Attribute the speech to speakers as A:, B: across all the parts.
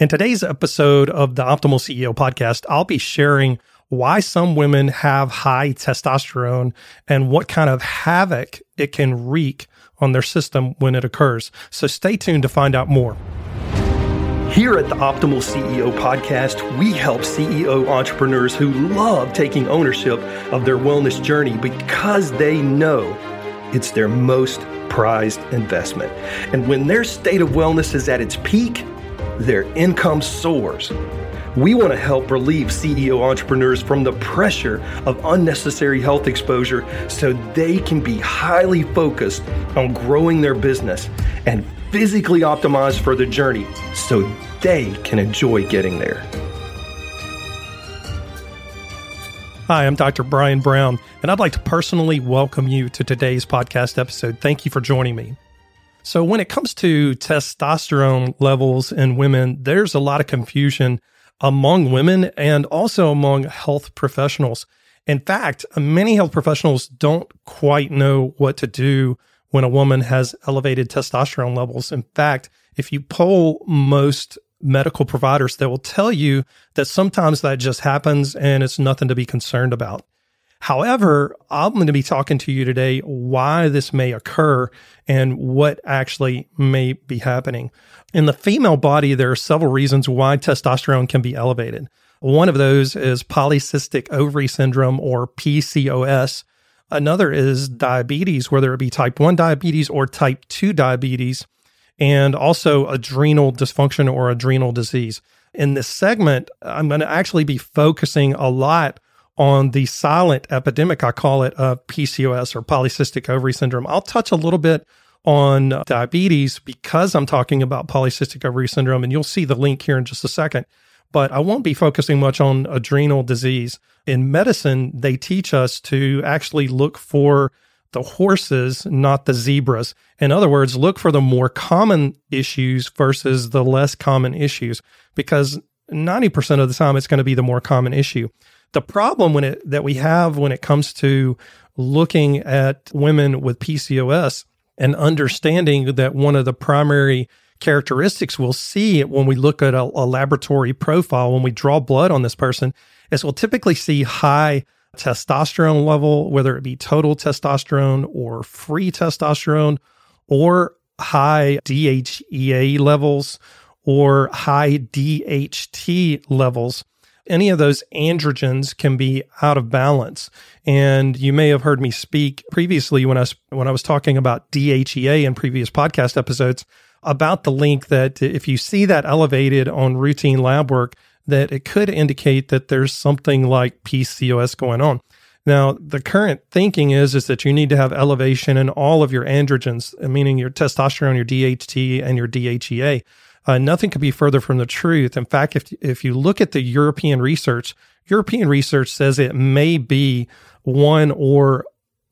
A: In today's episode of the Optimal CEO podcast, I'll be sharing why some women have high testosterone and what kind of havoc it can wreak on their system when it occurs. So stay tuned to find out more. Here at the Optimal CEO podcast, we help CEO entrepreneurs who love taking ownership of their wellness journey because they know it's their most prized investment. And when their state of wellness is at its peak, their income soars. We want to help relieve CEO entrepreneurs from the pressure of unnecessary health exposure so they can be highly focused on growing their business and physically optimized for the journey so they can enjoy getting there. Hi, I'm Dr. Brian Brown, and I'd like to personally welcome you to today's podcast episode. Thank you for joining me. So, when it comes to testosterone levels in women, there's a lot of confusion among women and also among health professionals. In fact, many health professionals don't quite know what to do when a woman has elevated testosterone levels. In fact, if you poll most medical providers, they will tell you that sometimes that just happens and it's nothing to be concerned about. However, I'm going to be talking to you today why this may occur and what actually may be happening. In the female body, there are several reasons why testosterone can be elevated. One of those is polycystic ovary syndrome or PCOS. Another is diabetes, whether it be type 1 diabetes or type 2 diabetes, and also adrenal dysfunction or adrenal disease. In this segment, I'm going to actually be focusing a lot on the silent epidemic, I call it uh, PCOS or polycystic ovary syndrome. I'll touch a little bit on diabetes because I'm talking about polycystic ovary syndrome, and you'll see the link here in just a second. But I won't be focusing much on adrenal disease. In medicine, they teach us to actually look for the horses, not the zebras. In other words, look for the more common issues versus the less common issues, because 90% of the time it's going to be the more common issue the problem when it that we have when it comes to looking at women with PCOS and understanding that one of the primary characteristics we'll see when we look at a, a laboratory profile when we draw blood on this person is we'll typically see high testosterone level, whether it be total testosterone or free testosterone, or high DHEA levels or high DHT levels any of those androgens can be out of balance. And you may have heard me speak previously when I was, when I was talking about DHEA in previous podcast episodes about the link that if you see that elevated on routine lab work, that it could indicate that there's something like PCOS going on. Now, the current thinking is is that you need to have elevation in all of your androgens, meaning your testosterone, your DHT, and your DHEA. Uh, nothing could be further from the truth. In fact, if if you look at the European research, European research says it may be one or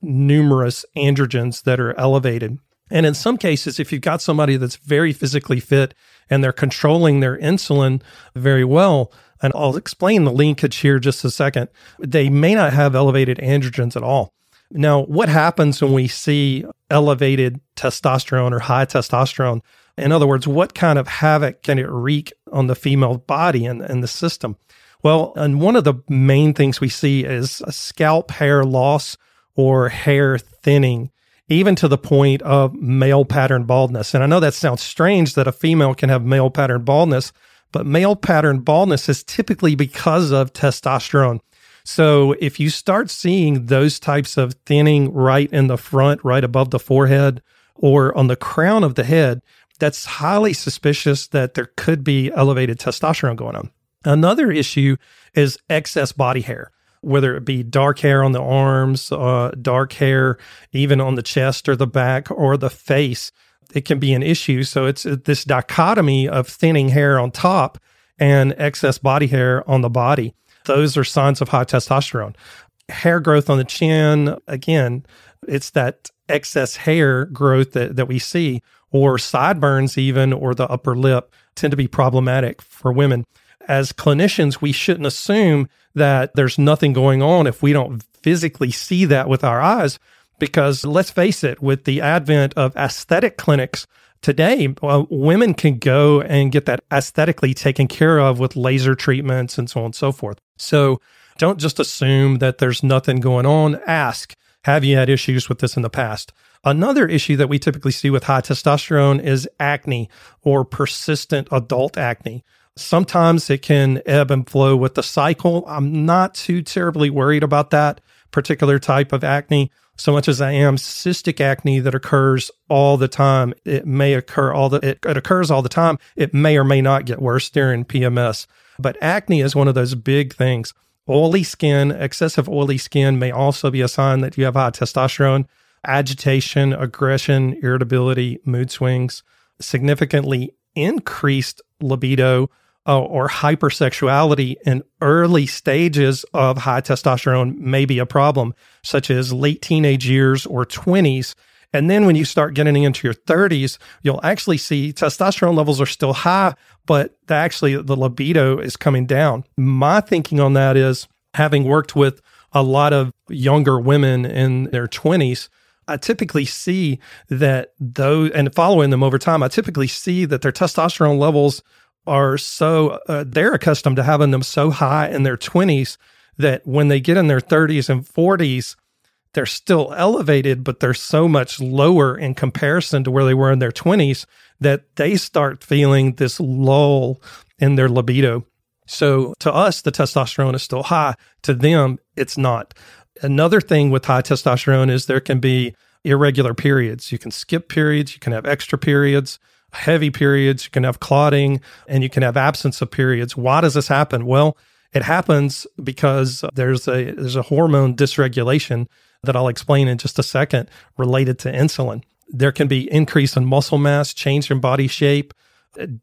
A: numerous androgens that are elevated. And in some cases, if you've got somebody that's very physically fit and they're controlling their insulin very well, and I'll explain the linkage here just a second, they may not have elevated androgens at all. Now, what happens when we see elevated testosterone or high testosterone? In other words, what kind of havoc can it wreak on the female body and, and the system? Well, and one of the main things we see is scalp hair loss or hair thinning, even to the point of male pattern baldness. And I know that sounds strange that a female can have male pattern baldness, but male pattern baldness is typically because of testosterone. So if you start seeing those types of thinning right in the front, right above the forehead, or on the crown of the head, that's highly suspicious that there could be elevated testosterone going on. Another issue is excess body hair, whether it be dark hair on the arms, uh, dark hair even on the chest or the back or the face. It can be an issue. So it's this dichotomy of thinning hair on top and excess body hair on the body. Those are signs of high testosterone. Hair growth on the chin, again, it's that excess hair growth that, that we see or sideburns, even, or the upper lip tend to be problematic for women. As clinicians, we shouldn't assume that there's nothing going on if we don't physically see that with our eyes. Because let's face it, with the advent of aesthetic clinics, today, uh, women can go and get that aesthetically taken care of with laser treatments and so on and so forth. So don't just assume that there's nothing going on. Ask, have you had issues with this in the past? Another issue that we typically see with high testosterone is acne or persistent adult acne. Sometimes it can ebb and flow with the cycle. I'm not too terribly worried about that particular type of acne so much as I am cystic acne that occurs all the time. It may occur all the it, it occurs all the time. It may or may not get worse during PMS. But acne is one of those big things. Oily skin, excessive oily skin may also be a sign that you have high testosterone agitation, aggression, irritability, mood swings, significantly increased libido uh, or hypersexuality in early stages of high testosterone may be a problem, such as late teenage years or 20s. And then when you start getting into your 30s, you'll actually see testosterone levels are still high, but the, actually the libido is coming down. My thinking on that is having worked with a lot of younger women in their 20s, I typically see that those, and following them over time, I typically see that their testosterone levels are so, uh, they're accustomed to having them so high in their 20s that when they get in their 30s and 40s, they're still elevated, but they're so much lower in comparison to where they were in their 20s that they start feeling this lull in their libido. So to us, the testosterone is still high. To them, it's not. Another thing with high testosterone is there can be irregular periods. You can skip periods, you can have extra periods, heavy periods, you can have clotting, and you can have absence of periods. Why does this happen? Well, it happens because there's a there's a hormone dysregulation that I'll explain in just a second related to insulin. There can be increase in muscle mass, change in body shape,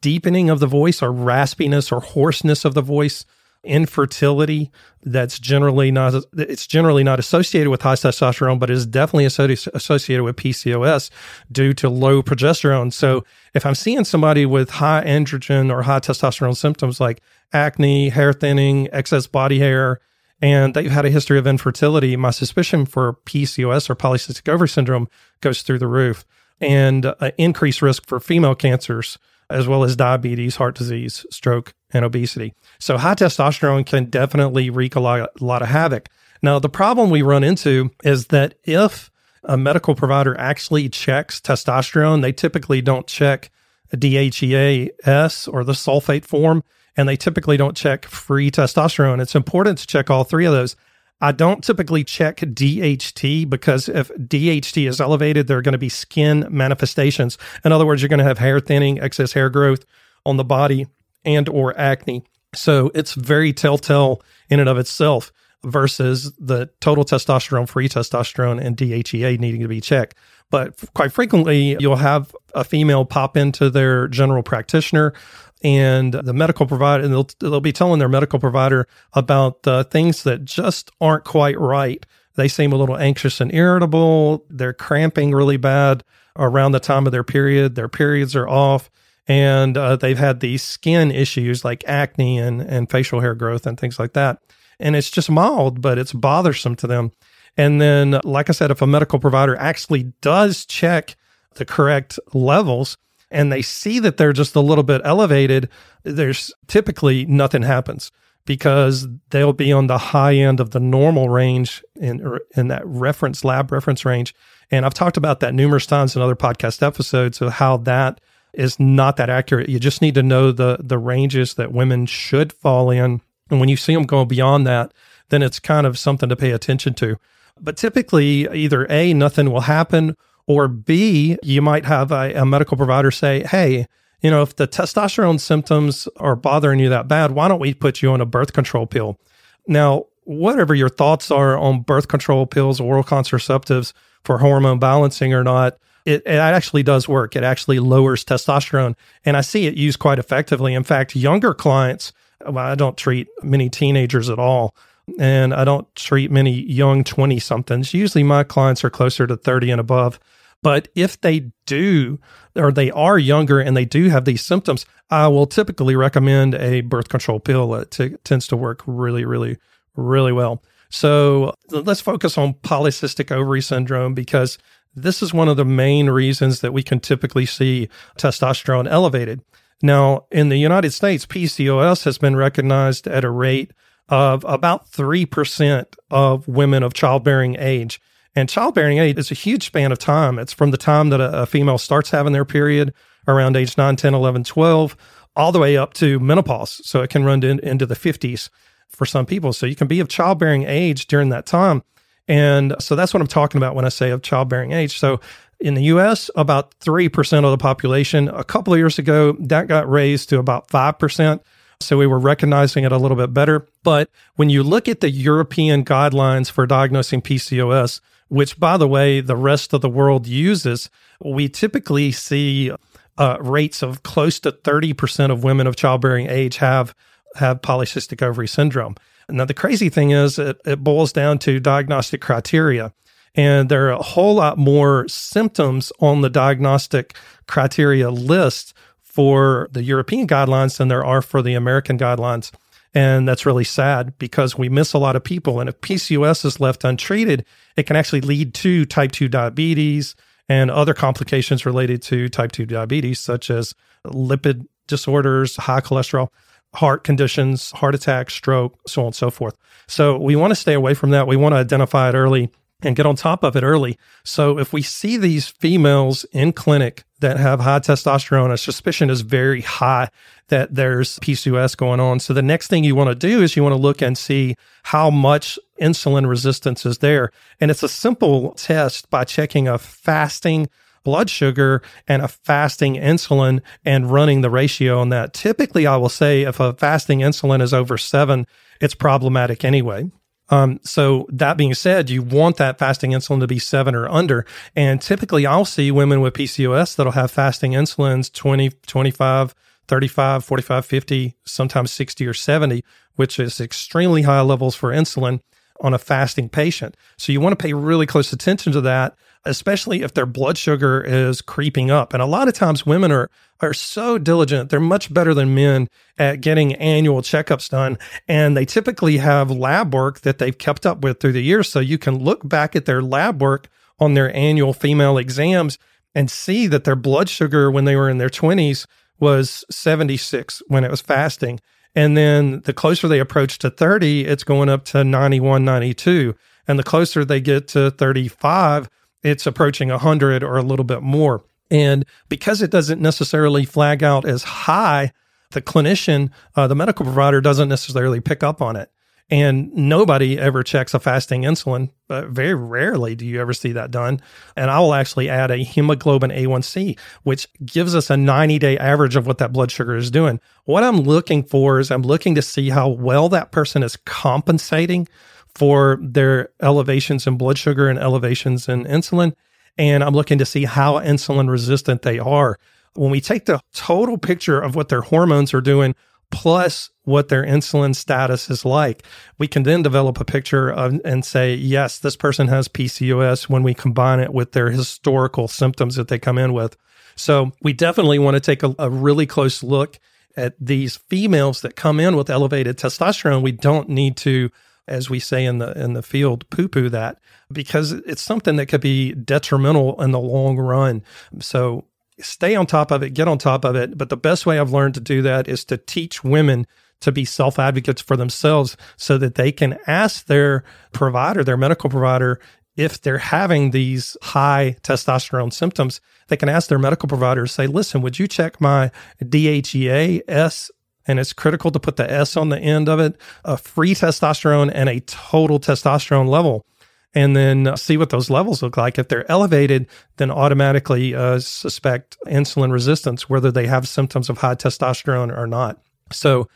A: deepening of the voice or raspiness or hoarseness of the voice, infertility that's generally not it's generally not associated with high testosterone but is definitely associated with PCOS due to low progesterone. So if I'm seeing somebody with high androgen or high testosterone symptoms like acne, hair thinning, excess body hair, and they've had a history of infertility, my suspicion for PCOS or polycystic ovary syndrome goes through the roof and uh, increased risk for female cancers as well as diabetes, heart disease, stroke, and obesity. So high testosterone can definitely wreak a lot, a lot of havoc. Now, the problem we run into is that if a medical provider actually checks testosterone, they typically don't check DHEAS or the sulfate form, and they typically don't check free testosterone. It's important to check all three of those. I don't typically check DHT because if DHT is elevated, there are going to be skin manifestations. In other words, you're going to have hair thinning, excess hair growth on the body, and or acne. So it's very telltale in and of itself versus the total testosterone, free testosterone, and DHEA needing to be checked. But quite frequently, you'll have a female pop into their general practitioner and the medical provider, and they'll, they'll be telling their medical provider about uh, things that just aren't quite right. They seem a little anxious and irritable. They're cramping really bad around the time of their period. Their periods are off. And uh, they've had these skin issues like acne and, and facial hair growth and things like that. And it's just mild, but it's bothersome to them. And then, like I said, if a medical provider actually does check the correct levels, and they see that they're just a little bit elevated, there's typically nothing happens because they'll be on the high end of the normal range in, in that reference lab reference range. And I've talked about that numerous times in other podcast episodes of how that is not that accurate. You just need to know the the ranges that women should fall in. And when you see them going beyond that, then it's kind of something to pay attention to. But typically, either A, nothing will happen, or B, you might have a, a medical provider say, hey, you know, if the testosterone symptoms are bothering you that bad, why don't we put you on a birth control pill? Now, whatever your thoughts are on birth control pills, or oral contraceptives for hormone balancing or not, it, it, actually does work. It actually lowers testosterone. And I see it used quite effectively. In fact, younger clients, well, I don't treat many teenagers at all. And I don't treat many young 20 somethings. Usually my clients are closer to 30 and above. But if they do, or they are younger and they do have these symptoms, I will typically recommend a birth control pill. It t- tends to work really, really, really well. So let's focus on polycystic ovary syndrome because this is one of the main reasons that we can typically see testosterone elevated. Now, in the United States, PCOS has been recognized at a rate of about 3% of women of childbearing age. And childbearing age is a huge span of time. It's from the time that a, a female starts having their period around age 9, 10, 11, 12, all the way up to menopause. So it can run in, into the 50s for some people. So you can be of childbearing age during that time. And so that's what I'm talking about when I say of childbearing age. So in the US, about 3% of the population. A couple of years ago, that got raised to about 5%. So we were recognizing it a little bit better. But when you look at the European guidelines for diagnosing PCOS, which by the way, the rest of the world uses, we typically see uh, rates of close to 30% of women of childbearing age have have polycystic ovary syndrome. Now, the crazy thing is, it, it boils down to diagnostic criteria. And there are a whole lot more symptoms on the diagnostic criteria list for the European guidelines than there are for the American guidelines. And that's really sad because we miss a lot of people. And if PCOS is left untreated, it can actually lead to type 2 diabetes and other complications related to type 2 diabetes, such as lipid disorders, high cholesterol heart conditions, heart attack, stroke, so on and so forth. So we want to stay away from that. We want to identify it early and get on top of it early. So if we see these females in clinic that have high testosterone, a suspicion is very high that there's PCOS going on. So the next thing you want to do is you want to look and see how much insulin resistance is there. And it's a simple test by checking a fasting blood sugar and a fasting insulin and running the ratio on that. Typically, I will say if a fasting insulin is over seven, it's problematic anyway. Um, so that being said, you want that fasting insulin to be seven or under. And typically I'll see women with PCOS that'll have fasting insulins 20, 25, 35, 45, 50, sometimes 60 or 70, which is extremely high levels for insulin on a fasting patient. So you want to pay really close attention to that especially if their blood sugar is creeping up. And a lot of times women are are so diligent. They're much better than men at getting annual checkups done. And they typically have lab work that they've kept up with through the years. So you can look back at their lab work on their annual female exams and see that their blood sugar when they were in their 20s was 76 when it was fasting. And then the closer they approach to 30, it's going up to 91, 92. And the closer they get to 35, it's approaching 100 or a little bit more. And because it doesn't necessarily flag out as high, the clinician, uh, the medical provider doesn't necessarily pick up on it. And nobody ever checks a fasting insulin, but very rarely do you ever see that done. And I will actually add a hemoglobin A1C, which gives us a 90 day average of what that blood sugar is doing. What I'm looking for is I'm looking to see how well that person is compensating for their elevations in blood sugar and elevations in insulin. And I'm looking to see how insulin resistant they are. When we take the total picture of what their hormones are doing, plus what their insulin status is like, we can then develop a picture of, and say, yes, this person has PCOS when we combine it with their historical symptoms that they come in with. So we definitely want to take a, a really close look at these females that come in with elevated testosterone. We don't need to as we say in the in the field, poo poo that because it's something that could be detrimental in the long run. So stay on top of it, get on top of it. But the best way I've learned to do that is to teach women to be self advocates for themselves so that they can ask their provider, their medical provider, if they're having these high testosterone symptoms, they can ask their medical provider, say, listen, would you check my DHEA S and it's critical to put the S on the end of it, a free testosterone and a total testosterone level. And then uh, see what those levels look like. If they're elevated, then automatically uh, suspect insulin resistance, whether they have symptoms of high testosterone or not. So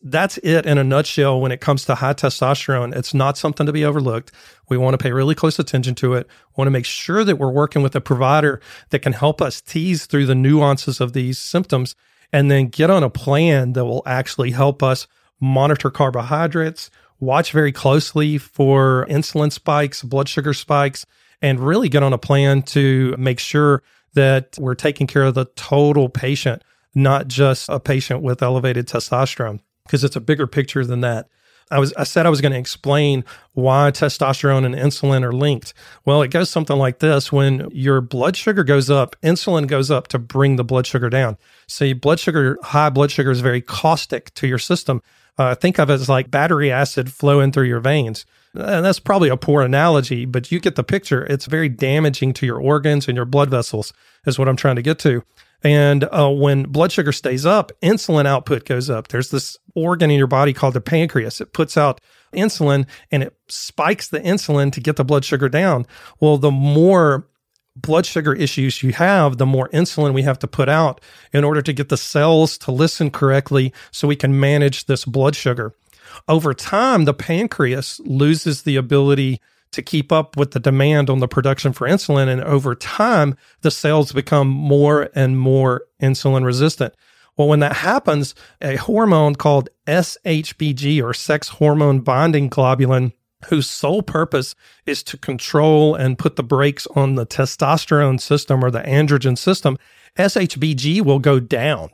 A: that's it in a nutshell when it comes to high testosterone. It's not something to be overlooked. We want to pay really close attention to it. We want to make sure that we're working with a provider that can help us tease through the nuances of these symptoms and then get on a plan that will actually help us monitor carbohydrates, watch very closely for insulin spikes, blood sugar spikes, and really get on a plan to make sure that we're taking care of the total patient, not just a patient with elevated testosterone, because it's a bigger picture than that. I was I said I was going to explain why testosterone and insulin are linked. Well, it goes something like this: when your blood sugar goes up, insulin goes up to bring the blood sugar down. So, blood sugar, high blood sugar, is very caustic to your system. Uh, think of it as like battery acid flowing through your veins. And that's probably a poor analogy, but you get the picture. It's very damaging to your organs and your blood vessels, is what I'm trying to get to. And uh, when blood sugar stays up, insulin output goes up. There's this organ in your body called the pancreas. It puts out insulin and it spikes the insulin to get the blood sugar down. Well, the more blood sugar issues you have, the more insulin we have to put out in order to get the cells to listen correctly so we can manage this blood sugar. Over time, the pancreas loses the ability to keep up with the demand on the production for insulin. And over time, the cells become more and more insulin resistant. Well, when that happens, a hormone called SHBG or sex hormone binding globulin whose sole purpose is to control and put the brakes on the testosterone system or the androgen system, SHBG will go down.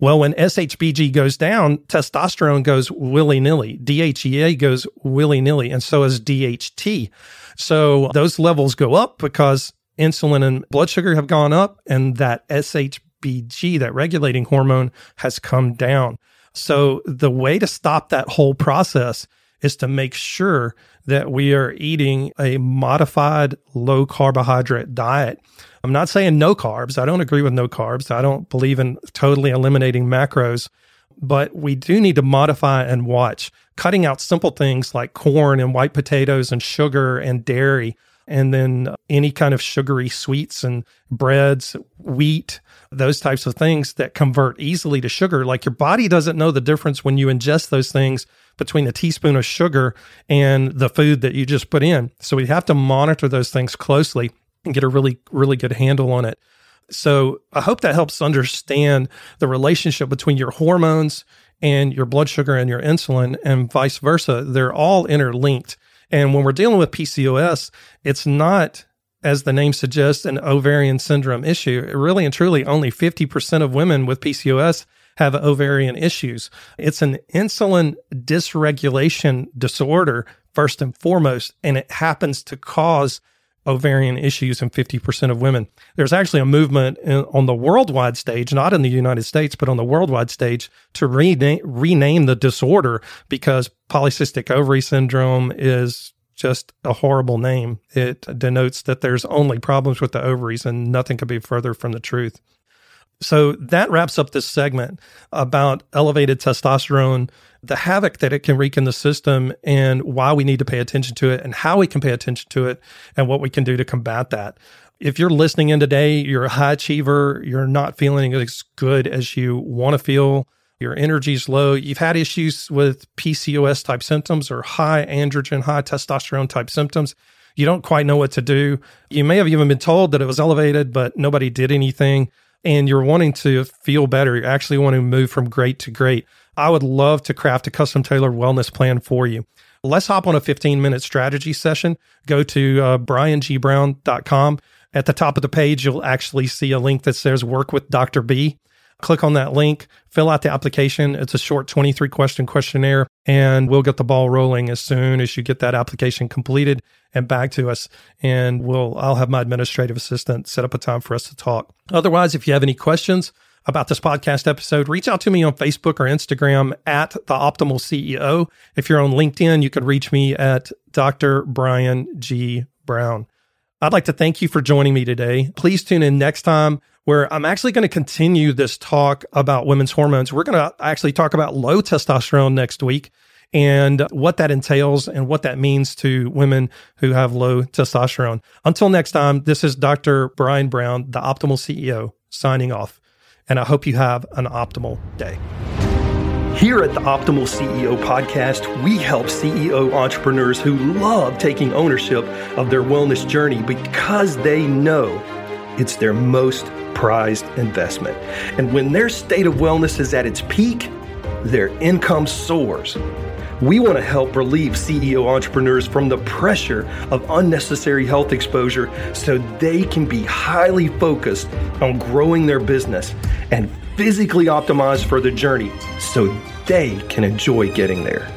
A: Well, when SHBG goes down, testosterone goes willy nilly. DHEA goes willy nilly, and so is DHT. So those levels go up because insulin and blood sugar have gone up, and that SHBG, that regulating hormone, has come down. So the way to stop that whole process is to make sure that we are eating a modified low carbohydrate diet. I'm not saying no carbs. I don't agree with no carbs. I don't believe in totally eliminating macros, but we do need to modify and watch, cutting out simple things like corn and white potatoes and sugar and dairy, and then any kind of sugary sweets and breads, wheat, those types of things that convert easily to sugar. Like your body doesn't know the difference when you ingest those things between a teaspoon of sugar and the food that you just put in. So we have to monitor those things closely and get a really, really good handle on it. So I hope that helps understand the relationship between your hormones and your blood sugar and your insulin and vice versa. They're all interlinked. And when we're dealing with PCOS, it's not, as the name suggests, an ovarian syndrome issue. Really and truly, only 50% of women with PCOS have ovarian issues. It's an insulin dysregulation disorder, first and foremost, and it happens to cause ovarian issues in 50% of women. There's actually a movement in, on the worldwide stage, not in the United States, but on the worldwide stage to rename, rename the disorder because polycystic ovary syndrome is just a horrible name. It denotes that there's only problems with the ovaries and nothing could be further from the truth. So that wraps up this segment about elevated testosterone, the havoc that it can wreak in the system, and why we need to pay attention to it, and how we can pay attention to it, and what we can do to combat that. If you're listening in today, you're a high achiever, you're not feeling as good as you want to feel, your energy's low, you've had issues with PCOS type symptoms or high androgen, high testosterone type symptoms. You don't quite know what to do. You may have even been told that it was elevated, but nobody did anything and you're wanting to feel better, you actually want to move from great to great, I would love to craft a custom tailored wellness plan for you. Let's hop on a 15 minute strategy session. Go to uh, briangBrown.com. At the top of the page, you'll actually see a link that says work with Dr. B. Click on that link, fill out the application. It's a short 23 question questionnaire, and we'll get the ball rolling as soon as you get that application completed and back to us. And we'll, I'll have my administrative assistant set up a time for us to talk. Otherwise, if you have any questions, about this podcast episode, reach out to me on Facebook or Instagram at the optimal CEO. If you're on LinkedIn, you can reach me at Dr. Brian G. Brown. I'd like to thank you for joining me today. Please tune in next time where I'm actually going to continue this talk about women's hormones. We're going to actually talk about low testosterone next week and what that entails and what that means to women who have low testosterone. Until next time, this is Dr. Brian Brown, the Optimal CEO, signing off. And I hope you have an optimal day. Here at the Optimal CEO podcast, we help CEO entrepreneurs who love taking ownership of their wellness journey because they know it's their most prized investment. And when their state of wellness is at its peak, their income soars. We want to help relieve CEO entrepreneurs from the pressure of unnecessary health exposure so they can be highly focused on growing their business and physically optimized for the journey so they can enjoy getting there.